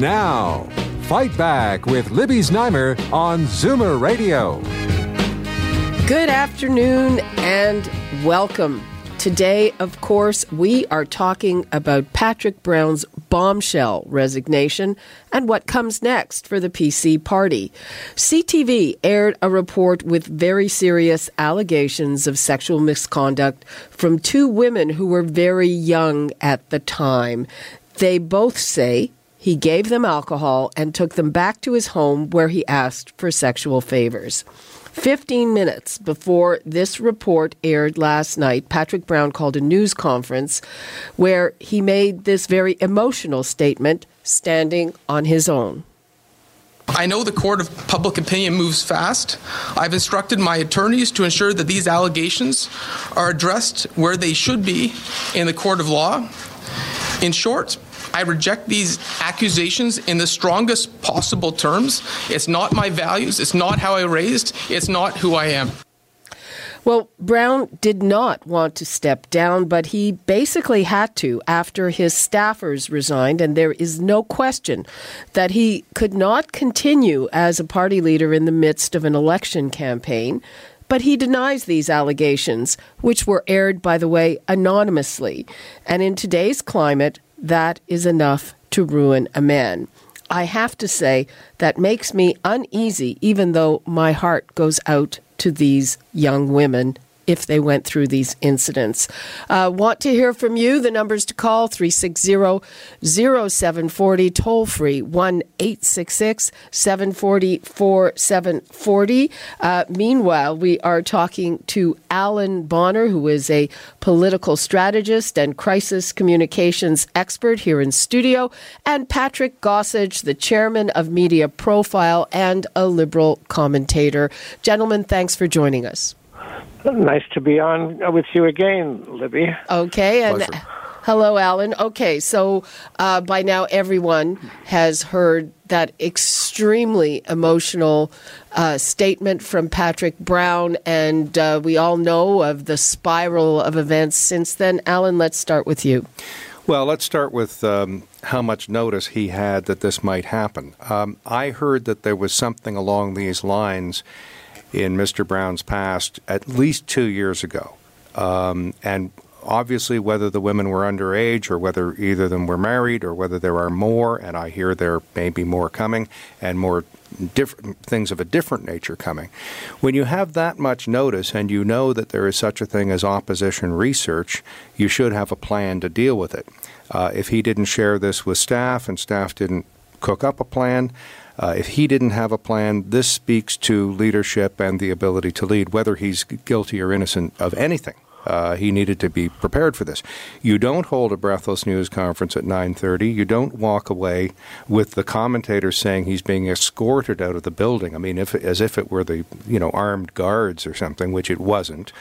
Now, Fight Back with Libby Znaimer on Zoomer Radio. Good afternoon and welcome. Today, of course, we are talking about Patrick Brown's bombshell resignation and what comes next for the PC party. CTV aired a report with very serious allegations of sexual misconduct from two women who were very young at the time. They both say he gave them alcohol and took them back to his home where he asked for sexual favors. 15 minutes before this report aired last night, Patrick Brown called a news conference where he made this very emotional statement standing on his own. I know the court of public opinion moves fast. I've instructed my attorneys to ensure that these allegations are addressed where they should be in the court of law. In short, I reject these accusations in the strongest possible terms. It's not my values. It's not how I raised. It's not who I am. Well, Brown did not want to step down, but he basically had to after his staffers resigned, and there is no question that he could not continue as a party leader in the midst of an election campaign. But he denies these allegations, which were aired, by the way, anonymously. And in today's climate, that is enough to ruin a man. I have to say, that makes me uneasy, even though my heart goes out to these young women if they went through these incidents. Uh, want to hear from you? The numbers to call 360 0740, toll free 1 866 740 4740. Uh, meanwhile, we are talking to Alan Bonner, who is a political strategist and crisis communications expert here in studio, and Patrick Gossage, the chairman of Media Profile and a liberal commentator. Gentlemen, thanks for joining us. Nice to be on with you again, Libby. Okay, and Pleasure. hello, Alan. Okay, so uh, by now everyone has heard that extremely emotional uh, statement from Patrick Brown, and uh, we all know of the spiral of events since then. Alan, let's start with you. Well, let's start with um, how much notice he had that this might happen. Um, I heard that there was something along these lines in Mr. Brown's past at least two years ago. Um, and obviously, whether the women were underage or whether either of them were married or whether there are more, and I hear there may be more coming and more different things of a different nature coming. When you have that much notice and you know that there is such a thing as opposition research, you should have a plan to deal with it. Uh, if he didn't share this with staff and staff didn't cook up a plan, uh, if he didn't have a plan, this speaks to leadership and the ability to lead, whether he's guilty or innocent of anything. Uh, he needed to be prepared for this. You don't hold a breathless news conference at 9:30. You don't walk away with the commentator saying he's being escorted out of the building. I mean, if as if it were the you know armed guards or something, which it wasn't.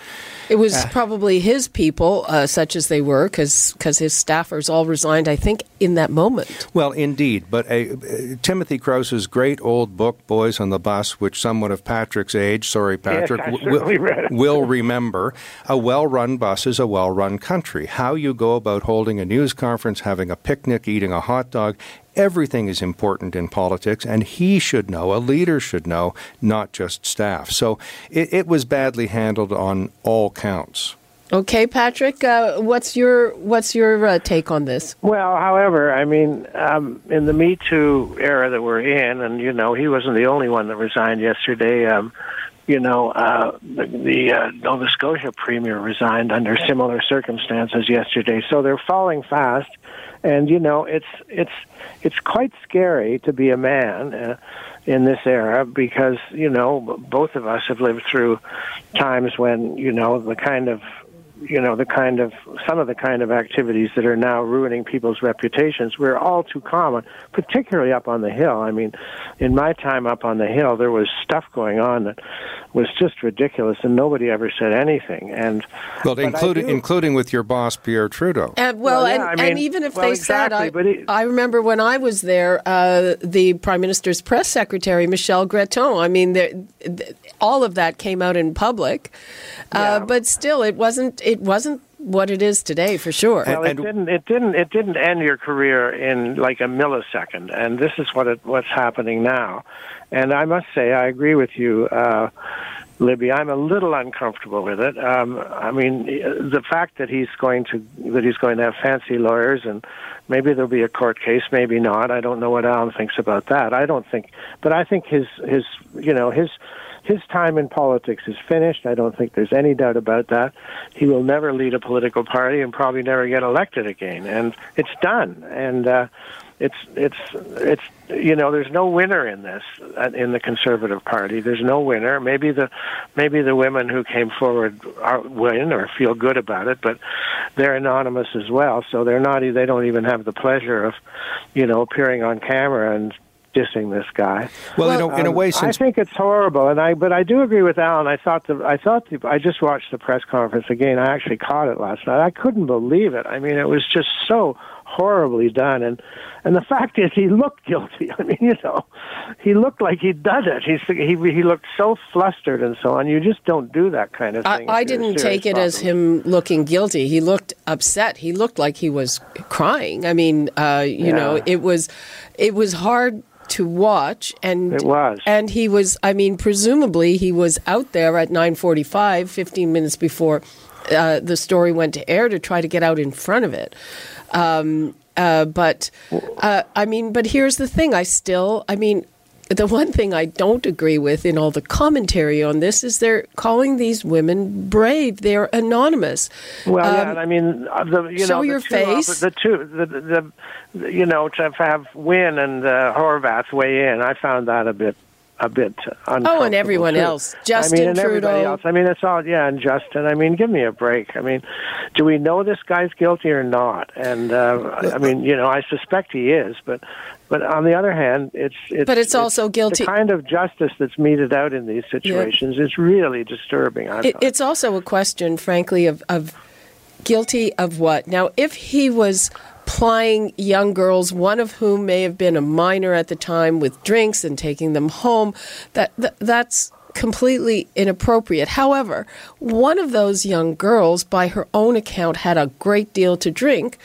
It was probably his people, uh, such as they were, because his staffers all resigned, I think, in that moment. Well, indeed, but a, uh, Timothy Crouse's great old book, Boys on the Bus, which someone of Patrick's age, sorry, Patrick, I w- certainly read will remember. A well run bus is a well run country. How you go about holding a news conference, having a picnic, eating a hot dog, everything is important in politics, and he should know, a leader should know, not just staff. So it, it was badly handled on all counts. Okay, Patrick, uh, what's your what's your uh, take on this? Well, however, I mean, um, in the Me Too era that we're in, and you know, he wasn't the only one that resigned yesterday. Um, you know, uh, the, the uh, Nova Scotia premier resigned under similar circumstances yesterday. So they're falling fast, and you know, it's it's it's quite scary to be a man. Uh, in this era because you know both of us have lived through times when you know the kind of you know the kind of some of the kind of activities that are now ruining people's reputations were all too common particularly up on the hill. I mean in my time up on the hill there was stuff going on that was just ridiculous and nobody ever said anything and well including including with your boss pierre trudeau. And well, well yeah, and, I mean, and, even if well, they exactly, said I, it, I remember when i was there uh, the prime minister's press secretary michel gratton i mean there, all of that came out in public. Uh, but still it wasn't it wasn't what it is today for sure. Well, it didn't. It didn't. It didn't end your career in like a millisecond, and this is what it, what's happening now. And I must say, I agree with you, uh, Libby. I'm a little uncomfortable with it. Um, I mean, the fact that he's going to that he's going to have fancy lawyers, and maybe there'll be a court case, maybe not. I don't know what Alan thinks about that. I don't think, but I think his his you know his his time in politics is finished. I don't think there's any doubt about that. He will never lead a political party and probably never get elected again. And it's done. And uh, it's it's it's you know there's no winner in this uh, in the conservative party there's no winner maybe the maybe the women who came forward are win or feel good about it but they're anonymous as well so they're not they don't even have the pleasure of you know appearing on camera and dissing this guy. Well, in, a, in a way, since I think it's horrible, and I but I do agree with Alan. I thought the I thought the, I just watched the press conference again. I actually caught it last night. I couldn't believe it. I mean, it was just so horribly done, and and the fact is, he looked guilty. I mean, you know, he looked like he'd done it. He's he he looked so flustered and so on. You just don't do that kind of thing. I, I didn't take it problem. as him looking guilty. He looked upset. He looked like he was crying. I mean, uh, you yeah. know, it was it was hard to watch and it was. and he was i mean presumably he was out there at 9:45 15 minutes before uh, the story went to air to try to get out in front of it. Um, uh, but uh, i mean but here's the thing. I still i mean the one thing I don't agree with in all the commentary on this is they're calling these women brave. They're anonymous. Well, um, yeah, I mean, uh, the, you show know, your face. the two, the, the, the, you know, to have Wynne and uh, Horwath weigh in, I found that a bit a bit Oh, and everyone too. else, Justin I mean, and Trudeau. everybody else. I mean, it's all yeah, and Justin. I mean, give me a break. I mean, do we know this guy's guilty or not? And uh, I mean, you know, I suspect he is, but but on the other hand, it's it's but it's also guilty. The kind of justice that's meted out in these situations yeah. is really disturbing. It, it's also a question, frankly, of of guilty of what. Now, if he was plying young girls, one of whom may have been a minor at the time, with drinks and taking them home. That, that that's completely inappropriate. However, one of those young girls, by her own account, had a great deal to drink,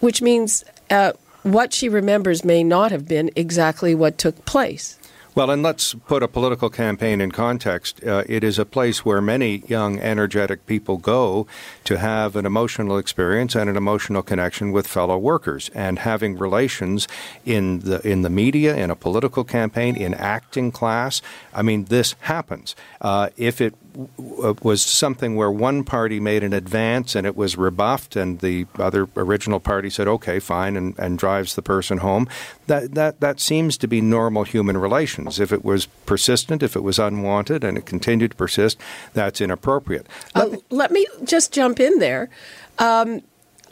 which means uh, what she remembers may not have been exactly what took place. Well, and let's put a political campaign in context. Uh, it is a place where many young, energetic people go to have an emotional experience and an emotional connection with fellow workers. And having relations in the in the media, in a political campaign, in acting class. I mean, this happens. Uh, if it was something where one party made an advance and it was rebuffed, and the other original party said, "Okay, fine," and, and drives the person home. That that that seems to be normal human relations. If it was persistent, if it was unwanted, and it continued to persist, that's inappropriate. Let, uh, me, let me just jump in there. Um,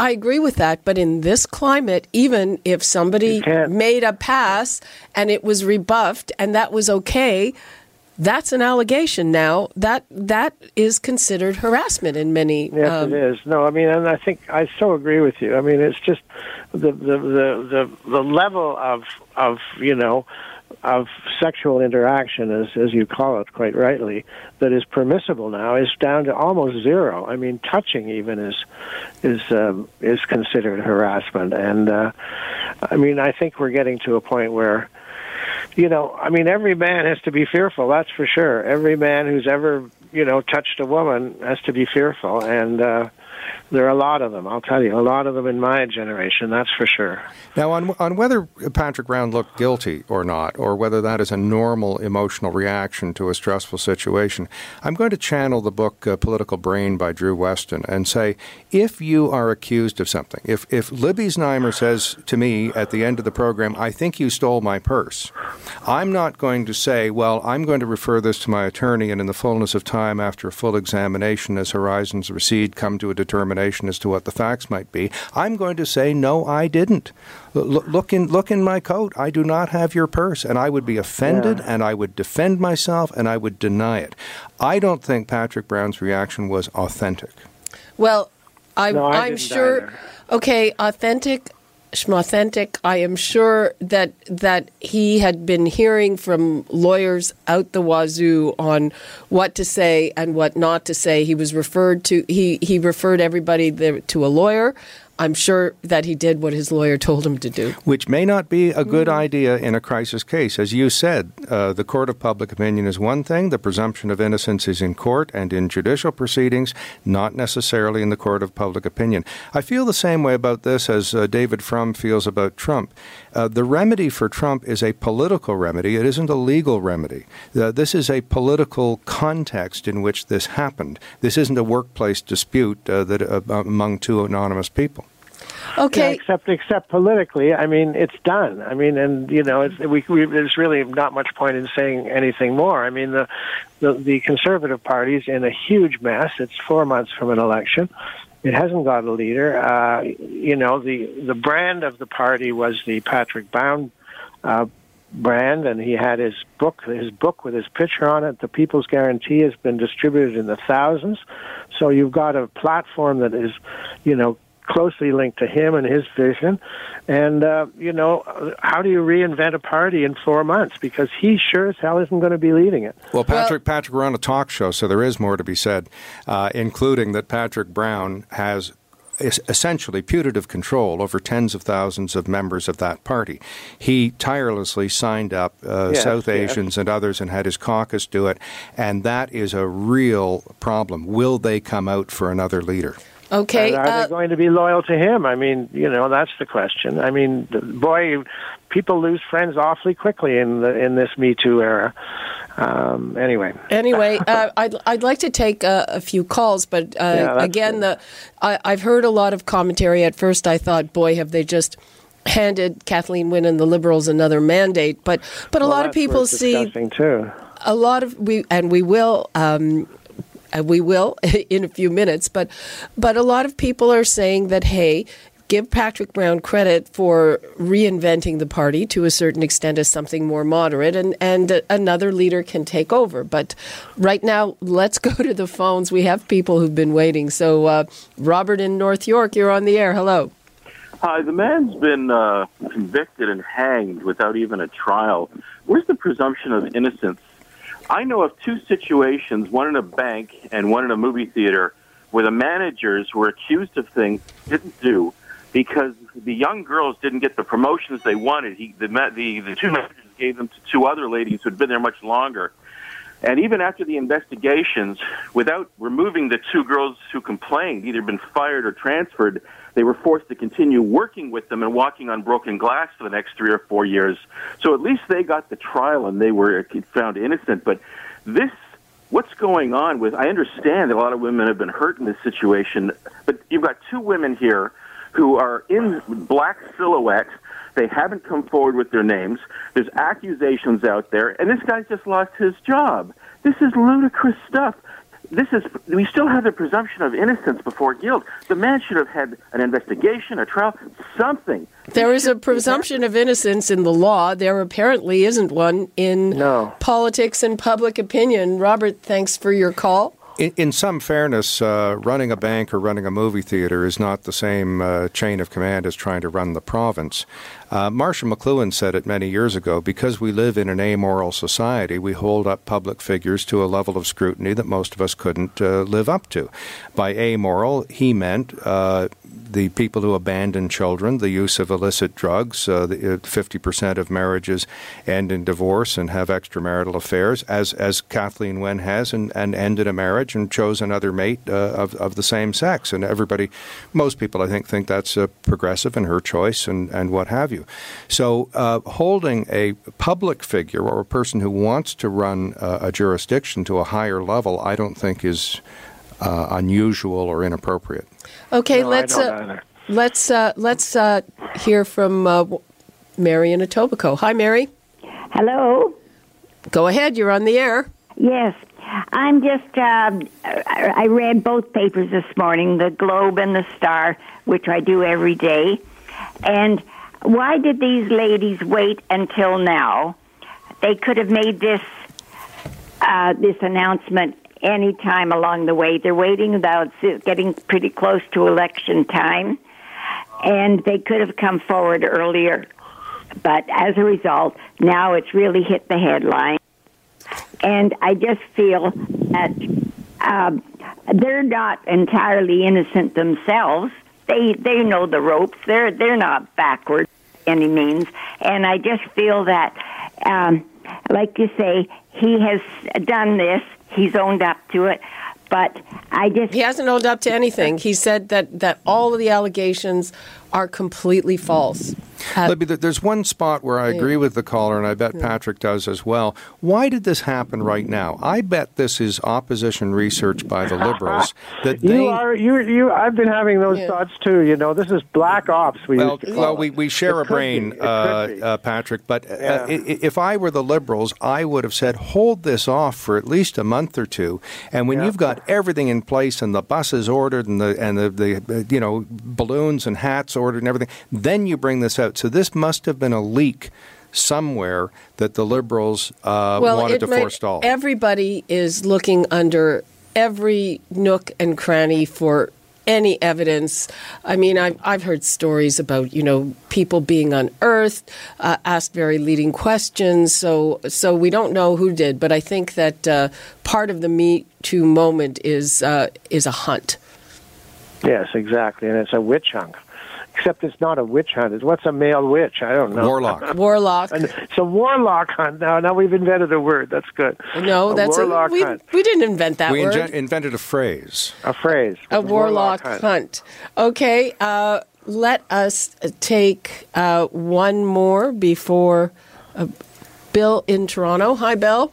I agree with that, but in this climate, even if somebody made a pass and it was rebuffed and that was okay, that's an allegation now. That that is considered harassment in many. Yes, um, it is. No, I mean, and I think I so agree with you. I mean, it's just the the the the, the level of of you know of sexual interaction, as as you call it, quite rightly, that is permissible now is down to almost zero. I mean, touching even is is um, is considered harassment, and uh, I mean, I think we're getting to a point where you know, I mean, every man has to be fearful. That's for sure. Every man who's ever, you know, touched a woman has to be fearful. And uh, there are a lot of them. I'll tell you, a lot of them in my generation. That's for sure. Now, on on whether Patrick Brown looked guilty or not, or whether that is a normal emotional reaction to a stressful situation, I'm going to channel the book uh, "Political Brain" by Drew Westen and say, if you are accused of something, if if Libby Znaimer says to me at the end of the program, "I think you stole my purse," I'm not going to say, "Well, I'm going to refer this to my attorney," and in the fullness of time, after a full examination, as horizons recede, come to a determination as to what the facts might be. I'm going to say, "No, I didn't." Look, look in look in my coat. I do not have your purse, and I would be offended, Yeah. and I would defend myself, and I would deny it. I don't think Patrick Brown's reaction was authentic. Well, I, No, I I'm didn't sure. either. Okay, authentic, schmauthentic. I am sure that that he had been hearing from lawyers out the wazoo on what to say and what not to say. He was referred to. He he referred everybody there to a lawyer. I'm sure that he did what his lawyer told him to do. which may not be a good Mm-hmm. idea in a crisis case. As you said, uh, the court of public opinion is one thing, the presumption of innocence is in court and in judicial proceedings, not necessarily in the court of public opinion. I feel the same way about this as uh, David Frum feels about Trump. Uh, the remedy for Trump is a political remedy, it isn't a legal remedy. Uh, this is a political context in which this happened. This isn't a workplace dispute uh, that uh, among two anonymous people. Yeah, Okay, except except politically, I mean, it's done. I mean, and you know, it's, we, we there's really not much point in saying anything more. I mean, the, the the conservative party's in a huge mess. It's four months from an election. It hasn't got a leader. Uh, you know, the the brand of the party was the Patrick Brown uh, brand, and he had his book, his book with his picture on it. The People's Guarantee has been distributed in the thousands. So you've got a platform that is, you know, closely linked to him and his vision. And uh, you know, how do you reinvent a party in four months? Because he sure as hell isn't going to be leading it. Well, Patrick, Patrick, we're on a talk show, so there is more to be said, uh, including that Patrick Brown has essentially putative control over tens of thousands of members of that party. He tirelessly signed up uh, Yes, South yes. Asians and others and had his caucus do it, and that is a real problem. Will they come out for another leader? Okay. And are uh, they going to be loyal to him? I mean, you know, that's the question. I mean, boy, people lose friends awfully quickly in the in this Me Too era. Um, anyway, Anyway, uh, I'd I'd like to take uh, a few calls, but uh, Yeah, again, good. the I, I've heard a lot of commentary. At first, I thought, boy, have they just handed Kathleen Wynne and the Liberals another mandate? But but a well, lot of people see too. a lot of we and we will. Um, and we will in a few minutes, but but a lot of people are saying that hey, give Patrick Brown credit for reinventing the party to a certain extent as something more moderate, and and another leader can take over. But right now, let's go to the phones. We have people who've been waiting. So, uh, Robert in North York, you're on the air. Hello. Hi, the man's been uh, convicted and hanged without even a trial. Where's the presumption of innocence? I know of two situations, one in a bank and one in a movie theater, where the managers were accused of things they didn't do because the young girls didn't get the promotions they wanted. He, the, the, the two managers gave them to two other ladies who had been there much longer. And even after the investigations, without removing the two girls who complained, either been fired or transferred, they were forced to continue working with them and walking on broken glass for the next three or four years. So at least they got the trial and they were found innocent. But this, what's going on with, I understand that a lot of women have been hurt in this situation, but you've got two women here who are in black silhouette. They haven't come forward with their names. There's accusations out there, and this guy's just lost his job. This is ludicrous stuff. This is we still have the presumption of innocence before guilt. The man should have had an investigation, a trial, something. There is a presumption of innocence in the law. There apparently isn't one in No. politics and public opinion. Robert, thanks for your call. In, in some fairness, uh, running a bank or running a movie theater is not the same uh, chain of command as trying to run the province. Uh, Marshall McLuhan said it many years ago because we live in an amoral society, we hold up public figures to a level of scrutiny that most of us couldn't uh, live up to. By amoral, he meant uh, the people who abandon children, the use of illicit drugs. Uh, the, uh, 50% of marriages end in divorce and have extramarital affairs, as as Kathleen Wynne has, and, and ended a marriage and chose another mate uh, of, of the same sex. And everybody, most people, I think, think that's uh, progressive and her choice and, and what have you. So uh, holding a public figure or a person who wants to run a jurisdiction to a higher level, I don't think is uh, unusual or inappropriate. Okay, no, let's uh, let's uh, let's uh, hear from uh, Mary in Etobicoke. Hi, Mary. Hello. Go ahead. You're on the air. Yes, I'm just. Uh, I read both papers this morning, the Globe and the Star, which I do every day. And why did these ladies wait until now? They could have made this uh, this announcement any time along the way. They're waiting about getting pretty close to election time, and they could have come forward earlier. But as a result, now it's really hit the headline. And I just feel that um, they're not entirely innocent themselves. They they know the ropes. They're they're not backward by any means. And I just feel that, um, like you say, he has done this He's owned up to it. But I just. He hasn't owned up to anything. He said that, that all of the allegations are completely false. Libby, there's one spot where I agree with the caller, and I bet Patrick does as well. Why did this happen right now? I bet this is opposition research by the liberals. That they, you are you you. I've been having those yeah. thoughts too. You know, this is black ops. We well, well, we, we share a brain, uh, uh, Patrick. But uh, if I were the liberals, I would have said hold this off for at least a month or two. And when yeah. you've got everything in place and the buses ordered and the and the, the you know balloons and hats ordered and everything, then you bring this out. So this must have been a leak somewhere that the liberals uh, well, wanted to might, forestall. Everybody is looking under every nook and cranny for any evidence. I mean, I've, I've heard stories about you know people being unearthed, uh, asked very leading questions. So so we don't know who did, but I think that uh, part of the Me Too moment is uh, is a hunt. Yes, exactly, and it's a witch hunt except it's not a witch hunt. It's what's a male witch? I don't know. Warlock. warlock. It's a warlock hunt. Now, now we've invented a word. That's good. No, a that's warlock a, we, hunt. we didn't invent that we word. We invented a phrase. A phrase. A warlock, warlock hunt. hunt. Okay. Uh, let us take uh, one more before uh, Bill in Toronto. Hi, Bill.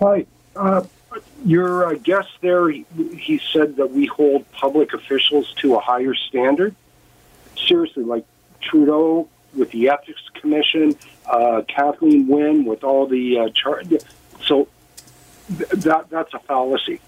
Hi. Uh, your uh, guest there, he, he said that we hold public officials to a higher standard seriously, like Trudeau with the Ethics Commission, uh, Kathleen Wynne with all the uh, char- so th- that that's a fallacy.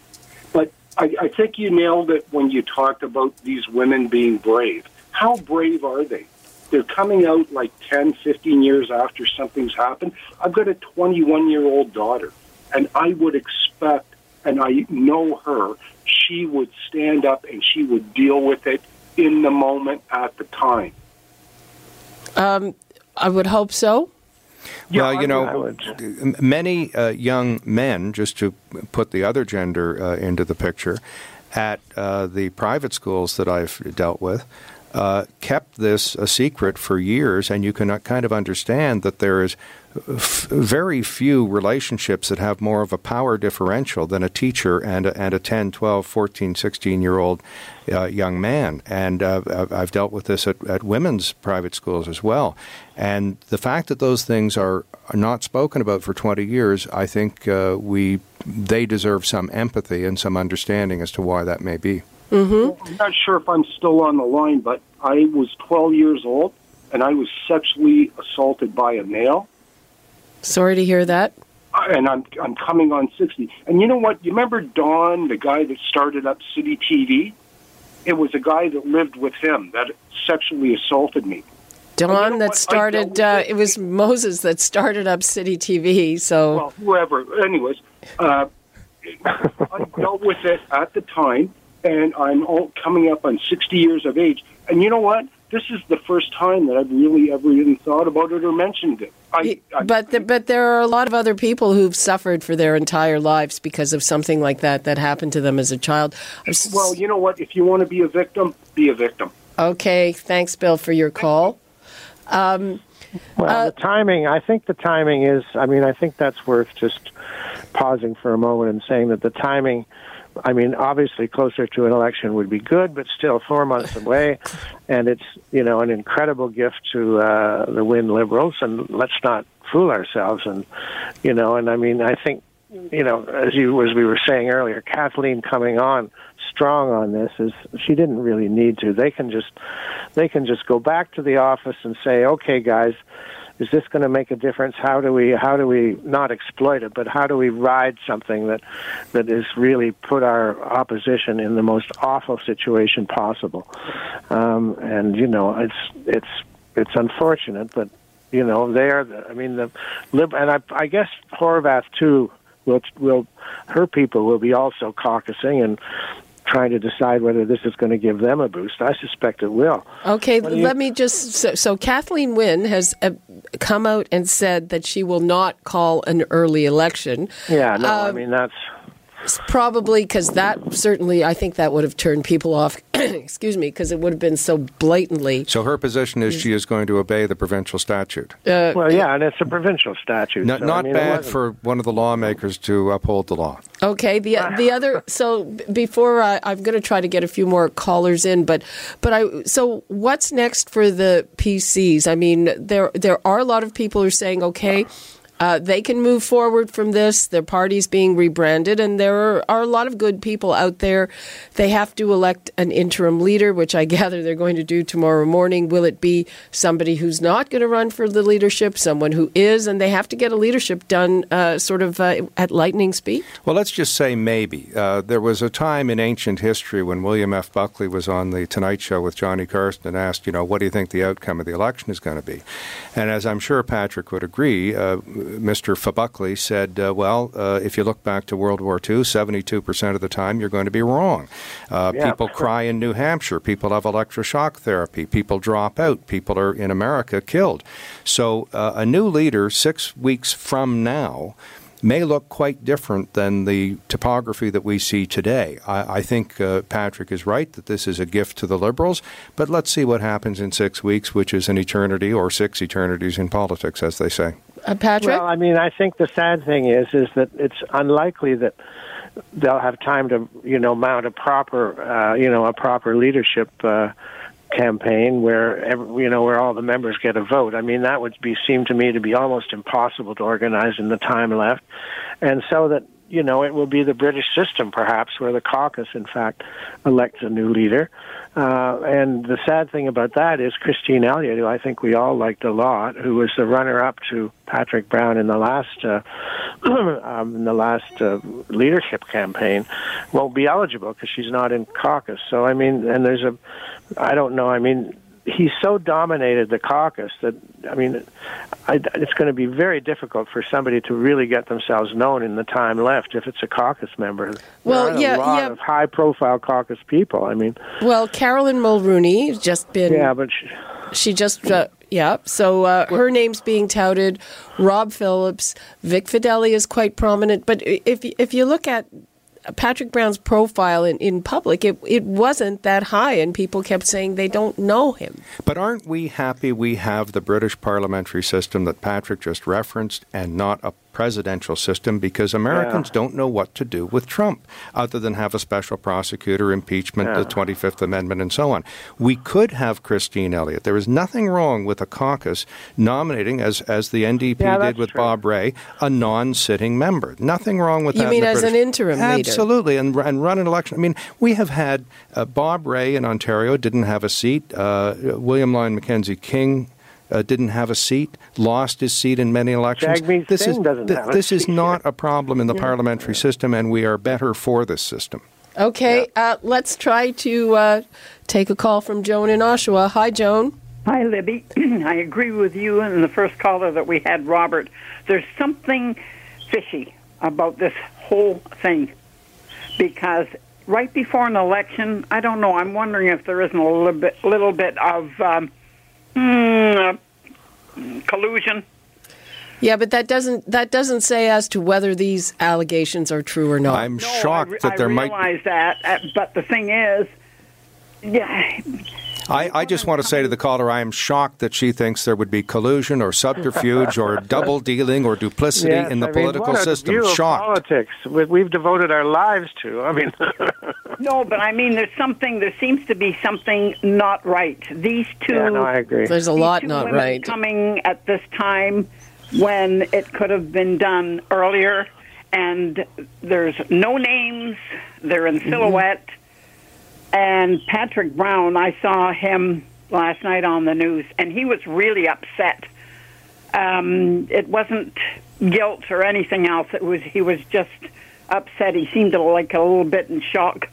But I, I think you nailed it when you talked about these women being brave. How brave are they? They're coming out like 10, 15 years after something's happened. I've got a 21 year old daughter, and I would expect, and I know her, she would stand up and she would deal with it in the moment at the time? Um, I would hope so. Well, you know, many uh, young men, just to put the other gender uh, into the picture, at uh, the private schools that I've dealt with, uh, kept this a secret for years, and you can kind of understand that there is f- very few relationships that have more of a power differential than a teacher and a, and a 10, 12, 14, 16 year old uh, young man. And uh, I've dealt with this at, at women's private schools as well. And the fact that those things are, are not spoken about for 20 years, I think uh, we they deserve some empathy and some understanding as to why that may be. Mm-hmm. I'm not sure if I'm still on the line, but I was 12 years old and I was sexually assaulted by a male. Sorry to hear that. And I'm I'm coming on 60. And you know what? You remember Don, the guy that started up City TV? It was a guy that lived with him that sexually assaulted me. Don you know that started. Uh, it was Moses that started up City TV. So well, whoever. Anyways, uh, I dealt with it at the time, and I'm all coming up on 60 years of age. And you know what? This is the first time that I've really ever even thought about it or mentioned it. I, I, but the, but there are a lot of other people who've suffered for their entire lives because of something like that that happened to them as a child. well, you know what? If you want to be a victim, be a victim. Okay, thanks, Bill, for your call. Um, well, uh, the timing, I think the timing is, I mean, I think that's worth just pausing for a moment and saying that the timing, I mean, obviously closer to an election would be good, but still four months away. And it's, you know, an incredible gift to uh, the Wynne Liberals. And let's not fool ourselves. And, you know, and I mean, I think, you know, as you, as we were saying earlier, Kathleen coming on strong on this is she didn't really need to. They can just they can just go back to the office and say, "Okay, guys, is this going to make a difference? How do we how do we not exploit it, but how do we ride something that that is really put our opposition in the most awful situation possible?" Um, and you know, it's it's it's unfortunate, but you know, they're The, I mean the lib and I, I guess Horwath too will will her people will be also caucusing and trying to decide whether this is going to give them a boost. I suspect it will. Okay, let me just. So, so Kathleen Wynne has uh, come out and said that she will not call an early election. Yeah, no, I um, mean that's Probably because that certainly, I think that would have turned people off. excuse me, because it would have been so blatantly. So her position is she is going to obey the provincial statute. Uh, well, yeah, and it's a provincial statute. so, not I mean, bad for one of the lawmakers to uphold the law. Okay, the the other. So before I, I'm going to try to get a few more callers in, but but I. So what's next for the PCs? I mean, there there are a lot of people who are saying, okay uh, they can move forward from this. Their party's being rebranded, and there are, are, a lot of good people out there. They have to elect an interim leader, which I gather they're going to do tomorrow morning. Will it be somebody who's not going to run for the leadership, someone who is, and they have to get a leadership done uh, sort of uh, at lightning speed? Well, let's just say maybe. Uh, there was a time in ancient history when William F. Buckley was on the Tonight Show with Johnny Carson and asked, you know, what do you think the outcome of the election is going to be? And as I'm sure Patrick would agree, uh, Mr. Fabuckley said, uh, well, uh, if you look back to World War II, 72% of the time you're going to be wrong. Uh, yeah. People cry in New Hampshire. People have electroshock therapy. People drop out. People are in America killed. So uh, a new leader six weeks from now may look quite different than the topography that we see today. I, I think uh, Patrick is right that this is a gift to the Liberals, but let's see what happens in six weeks, which is an eternity or six eternities in politics, as they say. Uh, Patrick? Well, I mean, I think the sad thing is, is that it's unlikely that they'll have time to, you know, mount a proper, uh, you know, a proper leadership uh, campaign where every, you know where all the members get a vote. I mean, that would be seem to me to be almost impossible to organize in the time left, and so that you know it will be the British system perhaps where the caucus, in fact, elects a new leader. Uh, and the sad thing about that is Christine Elliott, who I think we all liked a lot, who was the runner-up to Patrick Brown in the last uh, um, in the last uh, leadership campaign, won't be eligible because she's not in caucus. So I mean, and there's a, I don't know. I mean, he's so dominated the caucus that I mean, I, it's going to be very difficult for somebody to really get themselves known in the time left if it's a caucus member. Well, there yeah, a lot yeah. of high-profile caucus people. I mean, well, Caroline Mulroney has just been. Yeah, but she, she just. Uh, yeah, so uh, her name's being touted. Rod Phillips, Vic Fedeli is quite prominent. But if if you look at Patrick Brown's profile in, in public, it, it wasn't that high, and people kept saying they don't know him. But aren't we happy we have the British parliamentary system that Patrick just referenced and not a presidential system because Americans yeah. don't know what to do with Trump other than have a special prosecutor, impeachment, yeah. the 25th Amendment, and so on. We could have Christine Elliott. There is nothing wrong with a caucus nominating, as, as the NDP yeah, did with true. Bob Rae, a non sitting member. Nothing wrong with you that. You mean as British... an interim Absolutely, and, and run an election. I mean, we have had uh, Bob Rae in Ontario didn't have a seat. Uh, William Lyon Mackenzie King uh, didn't have a seat, lost his seat in many elections. Jagmeet this Singh is doesn't th- have this a is seat. not a problem in the Yeah. parliamentary system, and we are better for this system. Okay, uh, let's try to uh, take a call from Joan in Oshawa. Hi, Joan. Hi, Libby. I agree with you and the first caller that we had, Robert. There's something fishy about this whole thing because right before an election, I don't know. I'm wondering if there isn't a little bit, little bit of um, mm, collusion. Yeah, but that doesn't that doesn't say as to whether these allegations are true or not. I'm No, shocked I, re- that there I might. realize that, uh, but the thing is, yeah, I, I just want to say to the caller, I am shocked that she thinks there would be collusion or subterfuge or double dealing or duplicity Yes, in the I mean, political what a system. view of Shocked. politics we- we've devoted our lives to. I mean, no, but I mean, there's something. There seems to be something not right. These two. yeah, no, I agree. There's a these lot two not women right. Coming at this time when it could have been done earlier, and there's no names. They're in mm-hmm. silhouette. And Patrick Brown, I saw him last night on the news, and he was really upset. Um, it wasn't guilt or anything else. It was he was just upset. He seemed like a little bit in shock.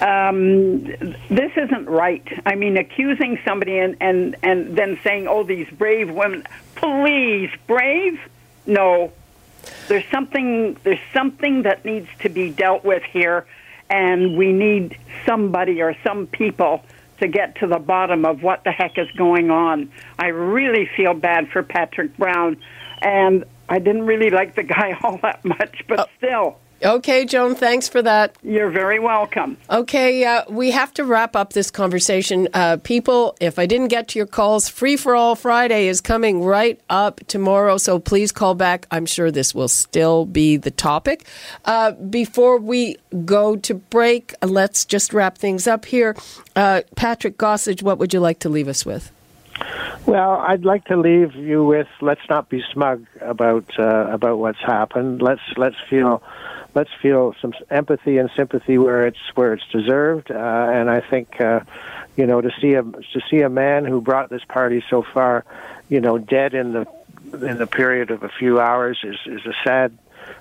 Um, this isn't right. I mean, accusing somebody and, and, and then saying, "Oh, these brave women." Please, brave? No. There's something. There's something that needs to be dealt with here, and we need somebody or some people to get to the bottom of what the heck is going on. I really feel bad for Patrick Brown, and I didn't really like the guy all that much, but oh. still, Okay, Joan, thanks for that. you're very welcome. Okay, uh, we have to wrap up this conversation. Uh, people, if I didn't get to your calls, Free for All Friday is coming right up tomorrow, so please call back. I'm sure this will still be the topic. Uh, before we go to break, uh, let's just wrap things up here. Uh, Patrick Gossage, what would you like to leave us with? Well, I'd like to leave you with let's not be smug about uh, about what's happened. Let's let's feel let's feel some empathy and sympathy where it's where it's deserved. Uh, and I think uh, you know to see a to see a man who brought this party so far, you know, dead in the in the period of a few hours is is a sad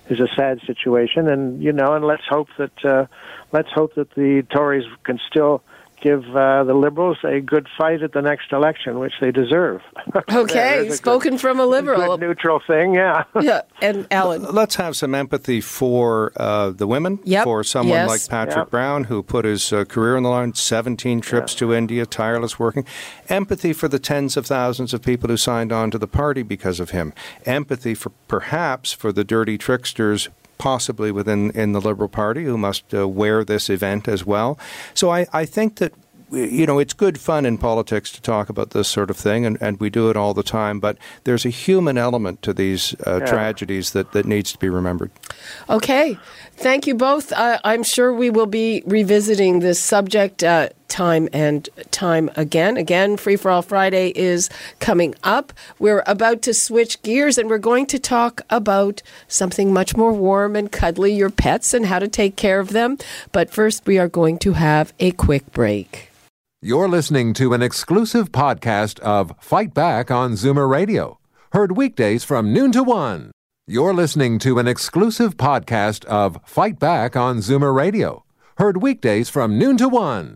is a sad situation. And you know, and let's hope that uh, let's hope that the Tories can still give uh, the Liberals a good fight at the next election, which they deserve. Okay, There's a spoken from a liberal. good neutral thing, yeah. Yeah, and Alan. Let's have some empathy for uh, the women, Yep. for someone Yes. like Patrick Yep. Brown, who put his uh, career on the line, 17 trips to India, tireless working. Empathy for the tens of thousands of people who signed on to the party because of him. Empathy for perhaps for the dirty tricksters possibly within in the Liberal Party who must uh, wear this event as well. So I, I think that you know, it's good fun in politics to talk about this sort of thing, and, and we do it all the time. But there's a human element to these uh, tragedies that, that needs to be remembered. Okay. Thank you both. Uh, I'm sure we will be revisiting this subject uh, time and time again. Again, Free for All Friday is coming up. We're about to switch gears and we're going to talk about something much more warm and cuddly your pets and how to take care of them. But first, we are going to have a quick break. You're listening to an exclusive podcast of Fight Back on Zoomer Radio, heard weekdays from noon to one. You're listening to an exclusive podcast of Fight Back on Zoomer Radio, heard weekdays from noon to one.